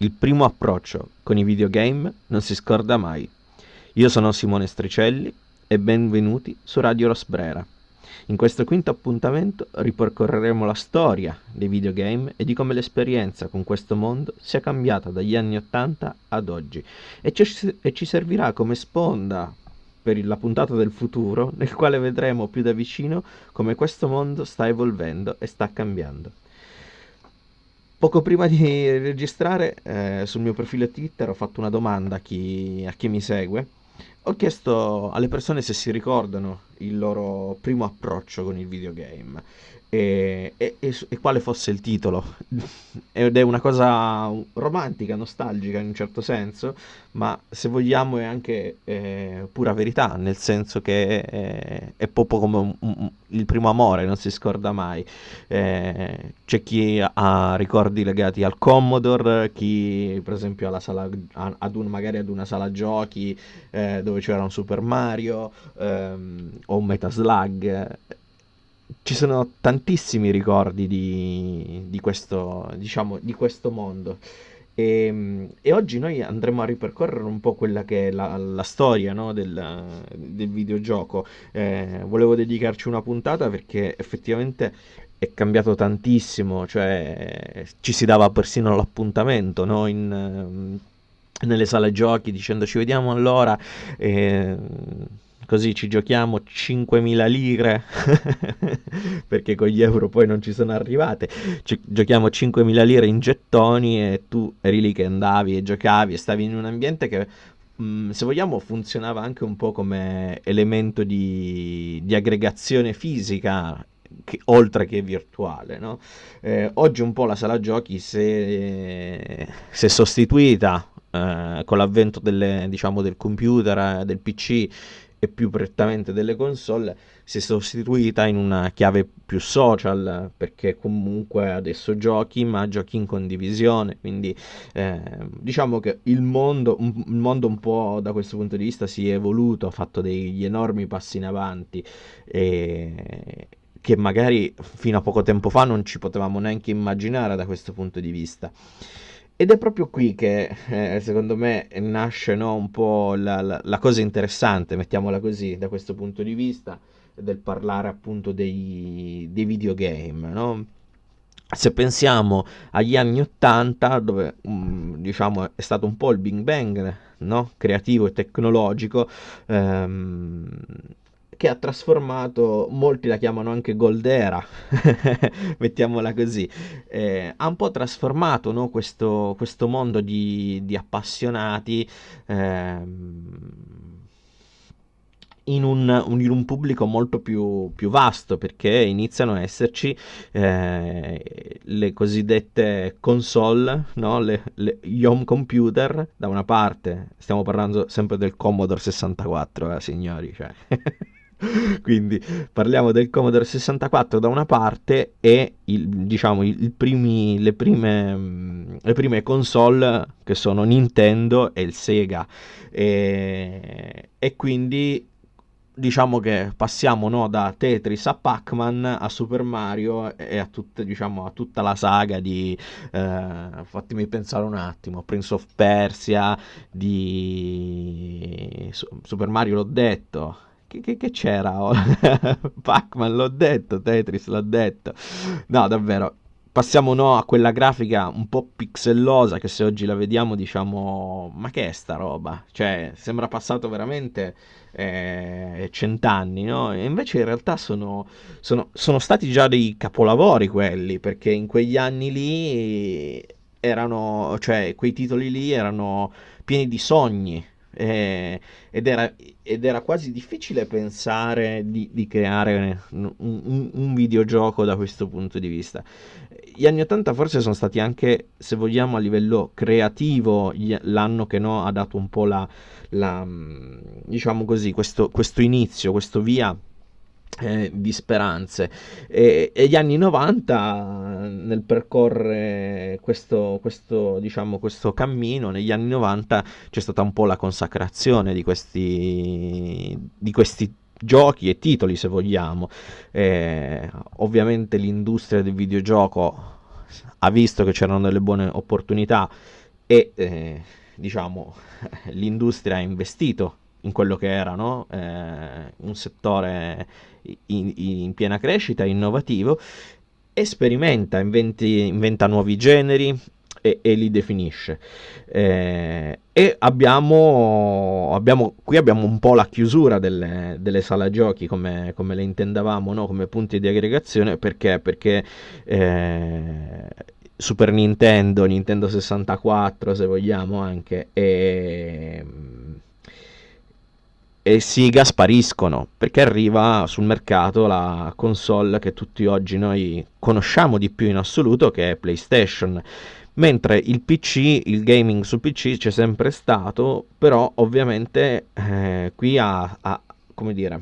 il primo approccio con i videogame non si scorda mai. Io sono Simone Stricelli e benvenuti su Radio Rosbrera. In questo quinto appuntamento ripercorreremo la storia dei videogame e di come l'esperienza con questo mondo sia cambiata dagli anni 80 ad oggi e ci, e ci servirà come sponda per la puntata del futuro nel quale vedremo più da vicino come questo mondo sta evolvendo e sta cambiando. Poco prima di registrare eh, sul mio profilo Twitter ho fatto una domanda a chi, a chi mi segue. Ho chiesto alle persone se si ricordano il loro primo approccio con il videogame e, e, e, quale fosse il titolo. Ed è una cosa romantica, nostalgica in un certo senso, ma se vogliamo è anche eh, pura verità, nel senso che è, è proprio come un, un, il primo amore, non si scorda mai. Eh, c'è chi ha ricordi legati al Commodore, chi per esempio alla sala, ad un, magari ad una sala giochi eh, dove c'era un Super Mario ehm, o un Metaslug ci sono tantissimi ricordi di, di, questo, diciamo, di questo mondo. E, ehm, e, oggi noi andremo a ripercorrere un po' quella che è la, la storia no, del, del, videogioco. Eh, volevo dedicarci una puntata perché effettivamente è cambiato tantissimo, cioè ci si dava persino l'appuntamento no, in, nelle sale giochi dicendo ci vediamo allora. Eh, così ci giochiamo 5.000 lire, perché con gli euro poi non ci sono arrivate, ci giochiamo 5.000 lire in gettoni e tu eri lì che andavi e giocavi e stavi in un ambiente che mm, se vogliamo funzionava anche un po' come elemento di, di aggregazione fisica che, oltre che virtuale. No? Eh, oggi un po' la sala giochi si è, sostituita eh, con l'avvento delle, diciamo, del computer, del PC e più prettamente delle console si è sostituita in una chiave più social perché comunque adesso giochi ma giochi in condivisione. Quindi eh, diciamo che il mondo, il mondo un po' da questo punto di vista si è evoluto ha fatto degli enormi passi in avanti e, che magari fino a poco tempo fa non ci potevamo neanche immaginare da questo punto di vista ed è proprio qui che eh, secondo me nasce no, un po' la, la, la, cosa interessante, mettiamola così, da questo punto di vista, del parlare appunto dei, dei videogame. No? Se pensiamo agli anni Ottanta, dove um, diciamo è stato un po' il Big Bang no? creativo e tecnologico, ehm, che ha trasformato, molti la chiamano anche Goldera, mettiamola così, eh, ha un po' trasformato no, questo, questo, mondo di, di appassionati ehm, in, un, un, in, un, pubblico molto più, più, vasto perché iniziano a esserci eh, le cosiddette console, no? le, le, gli home computer da una parte, stiamo parlando sempre del Commodore 64, eh, signori. Cioè. Quindi parliamo del Commodore 64 da una parte e il, diciamo il primi, le, prime, le prime console che sono Nintendo e il Sega. E, e quindi diciamo che passiamo no, da Tetris a Pac-Man a Super Mario e a, tutte, diciamo, a tutta la saga di eh, fatemi pensare un attimo Prince of Persia di Super Mario l'ho detto che, che, che c'era? Pac-Man l'ho detto, Tetris l'ho detto. No, davvero. Passiamo no, a quella grafica un po' pixellosa che se oggi la vediamo diciamo ma che è sta roba? Cioè sembra passato veramente eh, cent'anni, no? E invece in realtà sono, sono, sono stati già dei capolavori quelli perché in quegli anni lì erano, cioè quei titoli lì erano pieni di sogni, eh, ed, era, ed, era, quasi difficile pensare di, di creare un, un, un, videogioco da questo punto di vista. Gli anni 80 forse sono stati anche, se vogliamo, a livello creativo, gli, l'anno che no, ha dato un po' la, la diciamo così, questo, questo inizio, questo via eh, di speranze. E, e, gli anni 90 nel percorrere questo, questo, diciamo, questo cammino negli anni 90 c'è stata un po' la consacrazione di questi, di questi giochi e titoli se vogliamo. Eh, ovviamente l'industria del videogioco ha visto che c'erano delle buone opportunità e eh, diciamo l'industria ha investito in quello che era no? eh, un settore in, in, piena crescita, innovativo, e sperimenta, inventi, inventa nuovi generi e, e li definisce. Eh, e abbiamo, abbiamo, qui abbiamo un po' la chiusura delle, delle sala giochi come, come le intendavamo, no? come punti di aggregazione, perché? Perché eh, Super Nintendo, Nintendo 64 se vogliamo anche, e, e Sega spariscono perché arriva sul mercato la console che tutti oggi noi conosciamo di più in assoluto che è PlayStation. Mentre il PC, il gaming su PC c'è sempre stato, però ovviamente eh, qui ha, ha, come dire,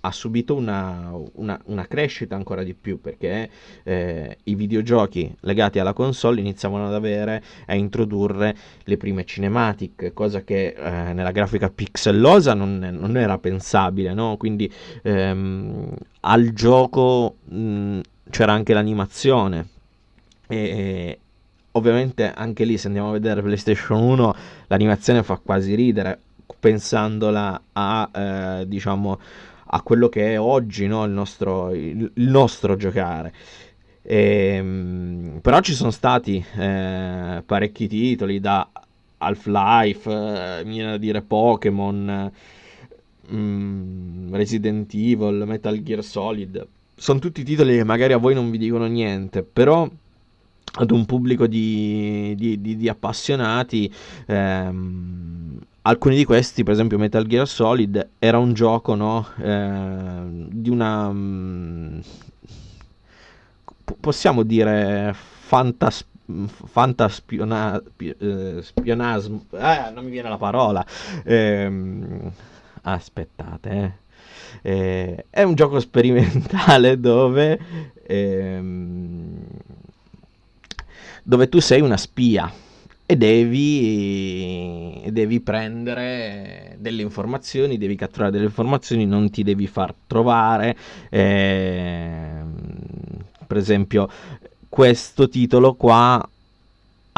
ha subito una, una, una, crescita ancora di più perché eh, i videogiochi legati alla console iniziavano ad avere a introdurre le prime cinematic, cosa che eh, nella grafica pixellosa non, non era pensabile, no? quindi ehm, al gioco mh, c'era anche l'animazione. E, ovviamente anche lì se andiamo a vedere PlayStation 1 l'animazione fa quasi ridere pensandola a eh, diciamo a quello che è oggi no? il, nostro, il, il, nostro, giocare. E, ehm, però ci sono stati eh, parecchi titoli da Half-Life, eh, mi viene da dire Pokémon, mm, Resident Evil, Metal Gear Solid. Sono tutti titoli che magari a voi non vi dicono niente, però ad un pubblico di, di, di, di appassionati ehm, alcuni di questi, per esempio Metal Gear Solid, era un gioco no, eh, di una... Mm, possiamo dire fantas, fantaspiona, eh, spionasmo... Eh, non mi viene la parola. Eh, aspettate, eh. Eh, è un gioco sperimentale dove, ehm, dove tu sei una spia e devi, devi, prendere delle informazioni, devi catturare delle informazioni, non ti devi far trovare. Eh, per esempio, questo titolo qua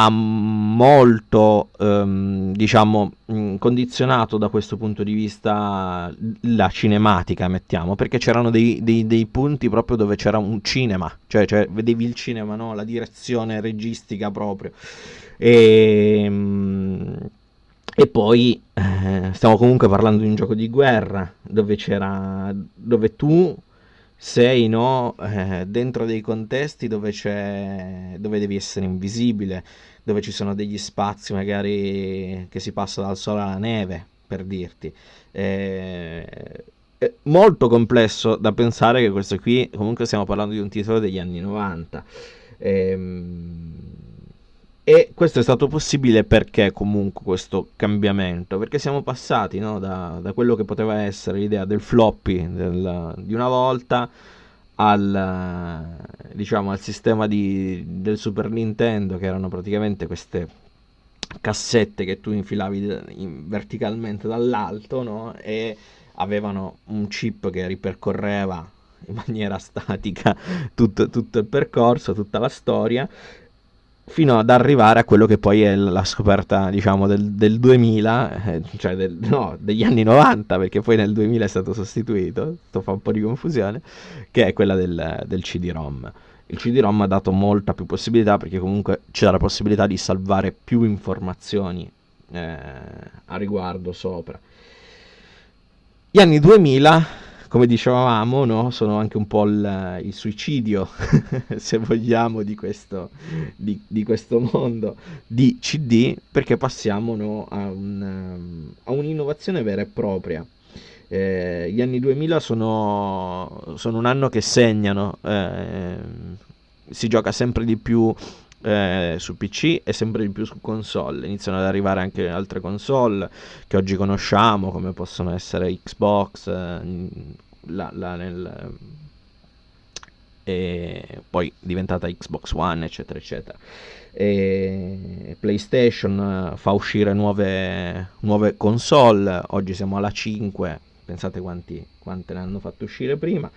ha molto, ehm, diciamo, condizionato da questo punto di vista la cinematica, mettiamo, perché c'erano dei, dei, dei punti proprio dove c'era un cinema, cioè, cioè vedevi il cinema, no? la direzione registica proprio. E, ehm, e poi eh, stiamo comunque parlando di un gioco di guerra dove c'era dove tu sei no, eh, dentro dei contesti dove, dove devi essere invisibile, dove ci sono degli spazi magari che si passa dal sole alla neve, per dirti. Eh, è molto complesso da pensare che questo qui, comunque stiamo parlando di un titolo degli anni 90. Ehm, e questo è stato possibile perché comunque questo cambiamento? Perché siamo passati no, da, da, quello che poteva essere l'idea del floppy del, di una volta al, diciamo, al sistema di, del Super Nintendo che erano praticamente queste cassette che tu infilavi in, verticalmente dall'alto no? e avevano un chip che ripercorreva in maniera statica tutto, tutto il percorso, tutta la storia fino ad arrivare a quello che poi è la scoperta, diciamo, del, del 2000, eh, cioè del, no, degli anni 90, perché poi nel 2000 è stato sostituito, sto fa un po' di confusione, che è quella del, del CD-ROM. Il CD-ROM ha dato molta più possibilità perché comunque c'era la possibilità di salvare più informazioni eh, a riguardo sopra. Gli anni 2000 come dicevamo, no? sono anche un po' il, il suicidio, se vogliamo, di questo, di, di questo, mondo di CD, perché passiamo no, a, un, a, un'innovazione vera e propria. Eh, gli anni 2000 sono, sono, un anno che segnano, eh, si gioca sempre di più eh, su PC e sempre di più su console. Iniziano ad arrivare anche altre console che oggi conosciamo, come possono essere Xbox, eh, la, la, nel, e poi diventata Xbox One, eccetera, eccetera. E PlayStation fa uscire nuove, nuove console. Oggi siamo alla 5, pensate quanti, quante ne hanno fatto uscire prima.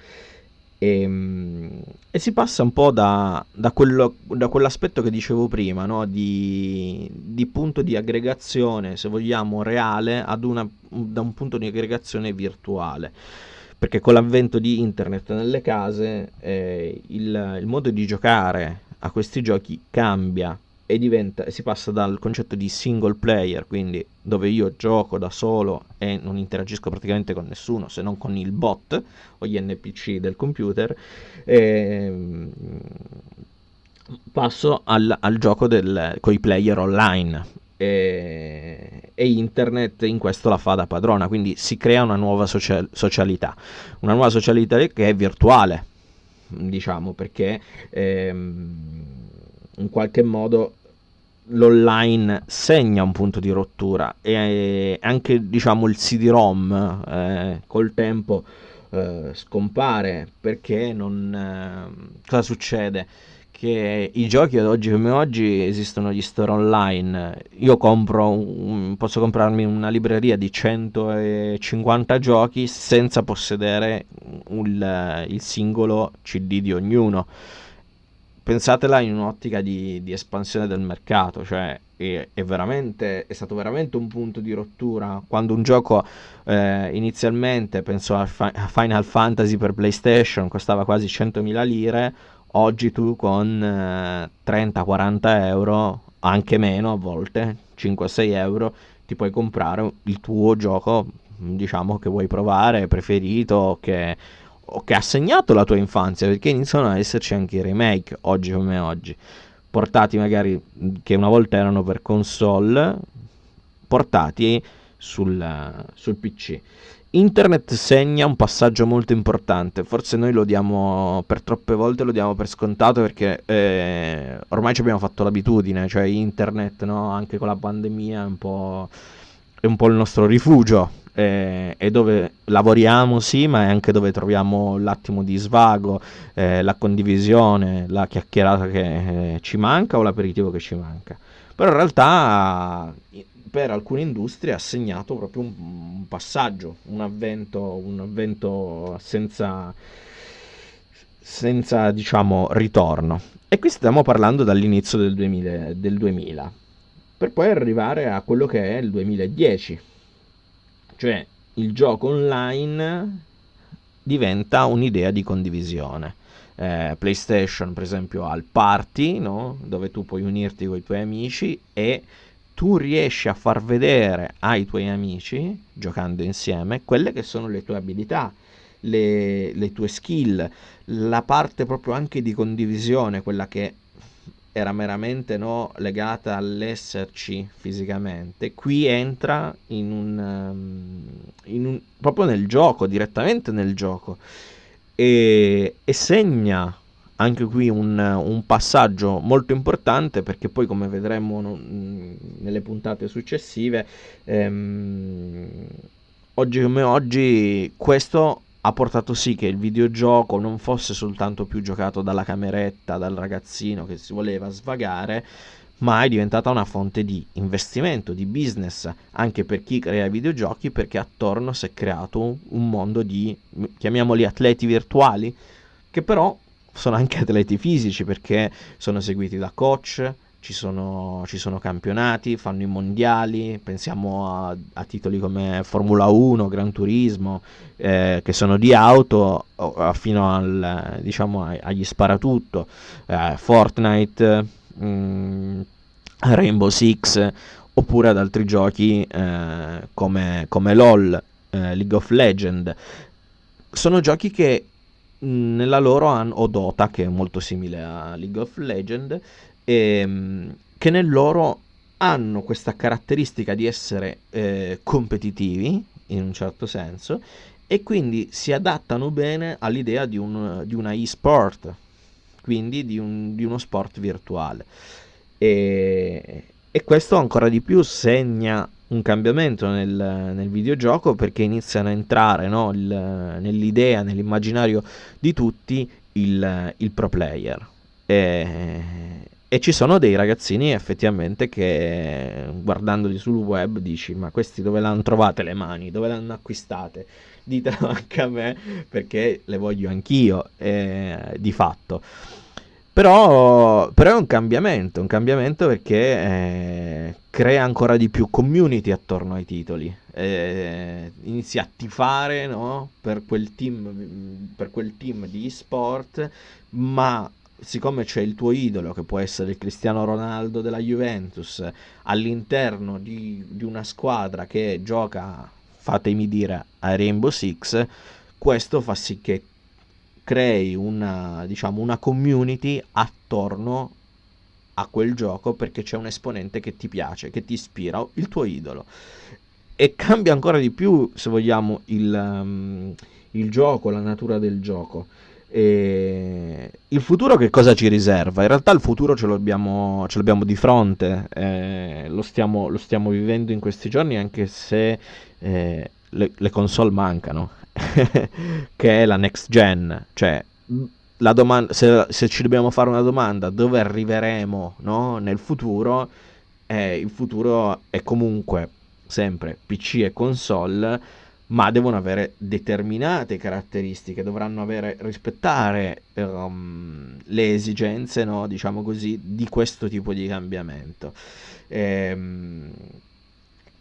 E, mm, e, si passa un po' da, da, quello, da quell'aspetto che dicevo prima, no? di, di, punto di aggregazione, se vogliamo, reale, ad una, da un punto di aggregazione virtuale. Perché con l'avvento di internet nelle case eh, il, il modo di giocare a questi giochi cambia e diventa, si passa dal concetto di single player, quindi dove io gioco da solo e non interagisco praticamente con nessuno se non con il bot o gli NPC del computer, e, passo al, al gioco con i player online. E, e, internet in questo la fa da padrona, quindi si crea una nuova social, socialità, una nuova socialità che è virtuale, diciamo, perché ehm, in qualche modo l'online segna un punto di rottura e anche diciamo il CD-ROM eh, col tempo eh, scompare perché non eh, cosa succede? Che i giochi ad oggi come oggi esistono gli store online. Io compro un, posso comprarmi una libreria di 150 giochi senza possedere un, il singolo CD di ognuno pensatela in un'ottica di, di espansione del mercato, cioè è, è, veramente, è, stato veramente un punto di rottura. Quando un gioco eh, inizialmente, penso a, Fi- a, Final Fantasy per PlayStation, costava quasi 100.000 lire, oggi tu con eh, 30-40 euro, anche meno a volte, 5-6 euro, ti puoi comprare il tuo gioco, diciamo, che vuoi provare, preferito, che o che ha segnato la tua infanzia, perché iniziano ad esserci anche i remake oggi come oggi, portati magari che una volta erano per console, portati sul, sul PC. Internet segna un passaggio molto importante, forse noi lo diamo per troppe volte lo diamo per scontato perché eh, ormai ci abbiamo fatto l'abitudine, cioè internet no? anche con la pandemia è un po', è un po il nostro rifugio, eh, è dove lavoriamo sì, ma è anche dove troviamo l'attimo di svago, eh, la condivisione, la chiacchierata che eh, ci manca o l'aperitivo che ci manca. Però in realtà per alcune industrie ha segnato proprio un, un passaggio, un avvento, un avvento senza, senza diciamo ritorno. E qui stiamo parlando dall'inizio del 2000, del 2000 per poi arrivare a quello che è il 2010 cioè il gioco online diventa un'idea di condivisione. Eh, PlayStation, per esempio, ha il party, no? dove tu puoi unirti con i tuoi amici e tu riesci a far vedere ai tuoi amici, giocando insieme, quelle che sono le tue abilità, le, le tue skill, la parte proprio anche di condivisione, quella che era meramente no, legata all'esserci fisicamente, qui entra in un, um, in un, proprio nel gioco, direttamente nel gioco, e, e segna anche qui un, un, passaggio molto importante perché poi come vedremo no, nelle puntate successive, ehm, oggi come oggi questo ha portato sì che il videogioco non fosse soltanto più giocato dalla cameretta, dal ragazzino che si voleva svagare, ma è diventata una fonte di investimento, di business, anche per chi crea videogiochi, perché attorno si è creato un mondo di, chiamiamoli atleti virtuali, che però sono anche atleti fisici, perché sono seguiti da coach, ci sono, ci sono, campionati, fanno i mondiali, pensiamo a, a titoli come Formula 1, Gran Turismo, eh, che sono di auto fino al, diciamo, agli sparatutto, eh, Fortnite, mh, mm, Rainbow Six, oppure ad altri giochi eh, come, come, LOL, eh, League of Legends. Sono giochi che mm, nella loro hanno, o Dota che è molto simile a League of Legends ehm, che nel loro hanno questa caratteristica di essere eh, competitivi in un certo senso e quindi si adattano bene all'idea di, un, di una e-sport, quindi di, un, di, uno sport virtuale. E, e, questo ancora di più segna un cambiamento nel, nel videogioco perché iniziano a entrare no, il, nell'idea, nell'immaginario di tutti il, il pro player. E, e ci sono dei ragazzini effettivamente che guardandoli sul web dici ma questi dove l'hanno trovate le mani, dove l'hanno acquistate? Ditelo anche a me perché le voglio anch'io eh, di fatto. Però, però, è un cambiamento, un cambiamento perché eh, crea ancora di più community attorno ai titoli. Eh, inizi a tifare no? per, quel team, per quel team di sport, ma siccome c'è il tuo idolo, che può essere il Cristiano Ronaldo della Juventus, all'interno di, di una squadra che gioca, fatemi dire, a Rainbow Six, questo fa sì che crei una, diciamo, una community attorno a quel gioco perché c'è un esponente che ti piace, che ti ispira, il tuo idolo. E cambia ancora di più, se vogliamo, il, um, il gioco, la natura del gioco. E il futuro che cosa ci riserva? In realtà il futuro ce l'abbiamo, ce l'abbiamo di fronte, eh, lo, stiamo, lo, stiamo, vivendo in questi giorni anche se eh, le, le, console mancano, che è la next gen, cioè domanda, se, se, ci dobbiamo fare una domanda dove arriveremo no, nel futuro, eh, il futuro è comunque sempre PC e console ma devono avere determinate caratteristiche, dovranno avere, rispettare um, le esigenze, no, diciamo così, di questo tipo di cambiamento. Ehm,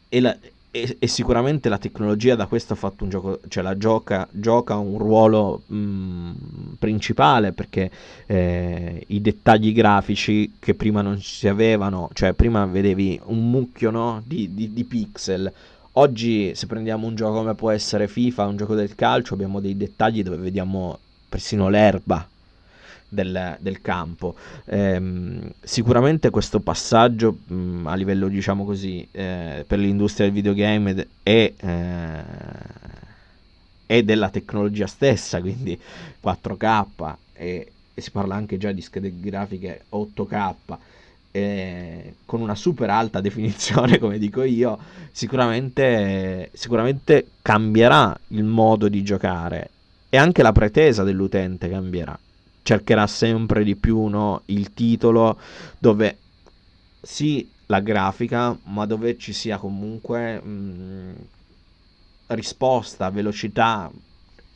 e, la, e, e, sicuramente la tecnologia da questo ha fatto un gioco, cioè la gioca, gioca un ruolo mh, mm, principale perché eh, i dettagli grafici che prima non si avevano, cioè prima vedevi un mucchio no, di, di, di pixel, Oggi, se prendiamo un gioco come può essere FIFA, un gioco del calcio, abbiamo dei dettagli dove vediamo persino l'erba del, del campo. Ehm, sicuramente questo passaggio mh, mm, a livello, diciamo così, eh, per l'industria del videogame è, eh, è della tecnologia stessa, quindi 4K e, e si parla anche già di schede grafiche 8K eh, con una super alta definizione, come dico io, sicuramente, sicuramente cambierà il modo di giocare e anche la pretesa dell'utente cambierà. Cercherà sempre di più no, il titolo dove sì la grafica, ma dove ci sia comunque mh, risposta, velocità.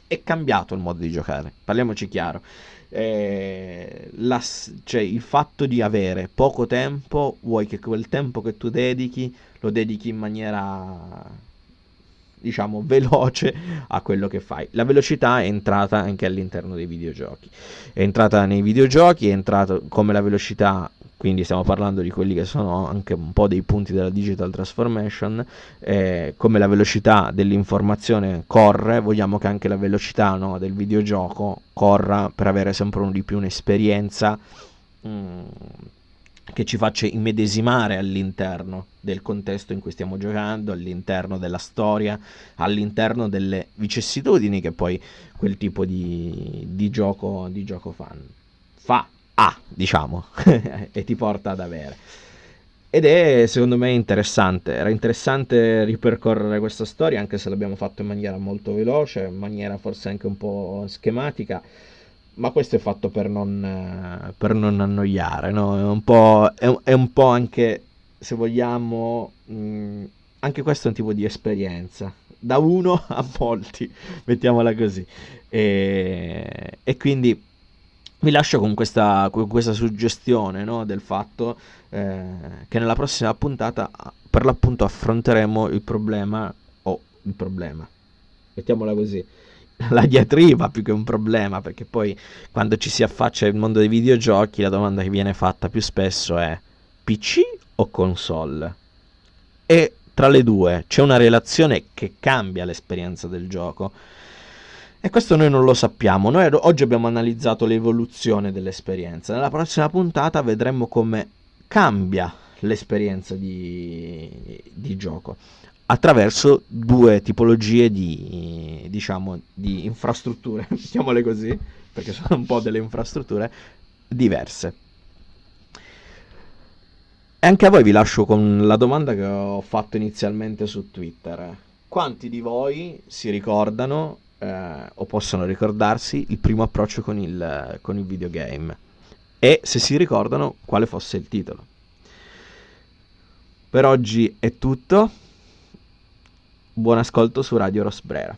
È cambiato il modo di giocare, parliamoci chiaro eh, la, cioè il fatto di avere poco tempo, vuoi che quel tempo che tu dedichi lo dedichi in maniera diciamo veloce a quello che fai. La velocità è entrata anche all'interno dei videogiochi. È entrata nei videogiochi, è entrata come la velocità quindi stiamo parlando di quelli che sono anche un po' dei punti della digital transformation, eh, come la velocità dell'informazione corre, vogliamo che anche la velocità no, del videogioco corra per avere sempre un di più un'esperienza mh, mm, che ci faccia immedesimare all'interno del contesto in cui stiamo giocando, all'interno della storia, all'interno delle vicissitudini che poi quel tipo di, di gioco, di gioco fan, fa ha, diciamo, e ti porta ad avere. Ed è secondo me interessante, era interessante ripercorrere questa storia anche se l'abbiamo fatto in maniera molto veloce, in maniera forse anche un po' schematica, ma questo è fatto per non, per non annoiare, no? è, un po', è, è, un po' anche, se vogliamo, mh, anche questo è un tipo di esperienza, da uno a molti, mettiamola così. E, e quindi vi lascio con questa, con questa suggestione no, del fatto eh, che nella prossima puntata per l'appunto affronteremo il problema o oh, il problema mettiamola così la diatriba più che un problema perché poi quando ci si affaccia il mondo dei videogiochi la domanda che viene fatta più spesso è PC o console? E tra le due c'è una relazione che cambia l'esperienza del gioco e questo noi non lo sappiamo. Noi oggi abbiamo analizzato l'evoluzione dell'esperienza. Nella prossima puntata vedremo come cambia l'esperienza di, di gioco attraverso due tipologie di, diciamo, di infrastrutture, mettiamole così, perché sono un po' delle infrastrutture diverse. E anche a voi vi lascio con la domanda che ho fatto inizialmente su Twitter. Quanti di voi si ricordano eh, o possono ricordarsi il primo approccio con il, con il videogame. e se si ricordano quale fosse il titolo. Per oggi è tutto. Buon ascolto su Radio Rosbrera.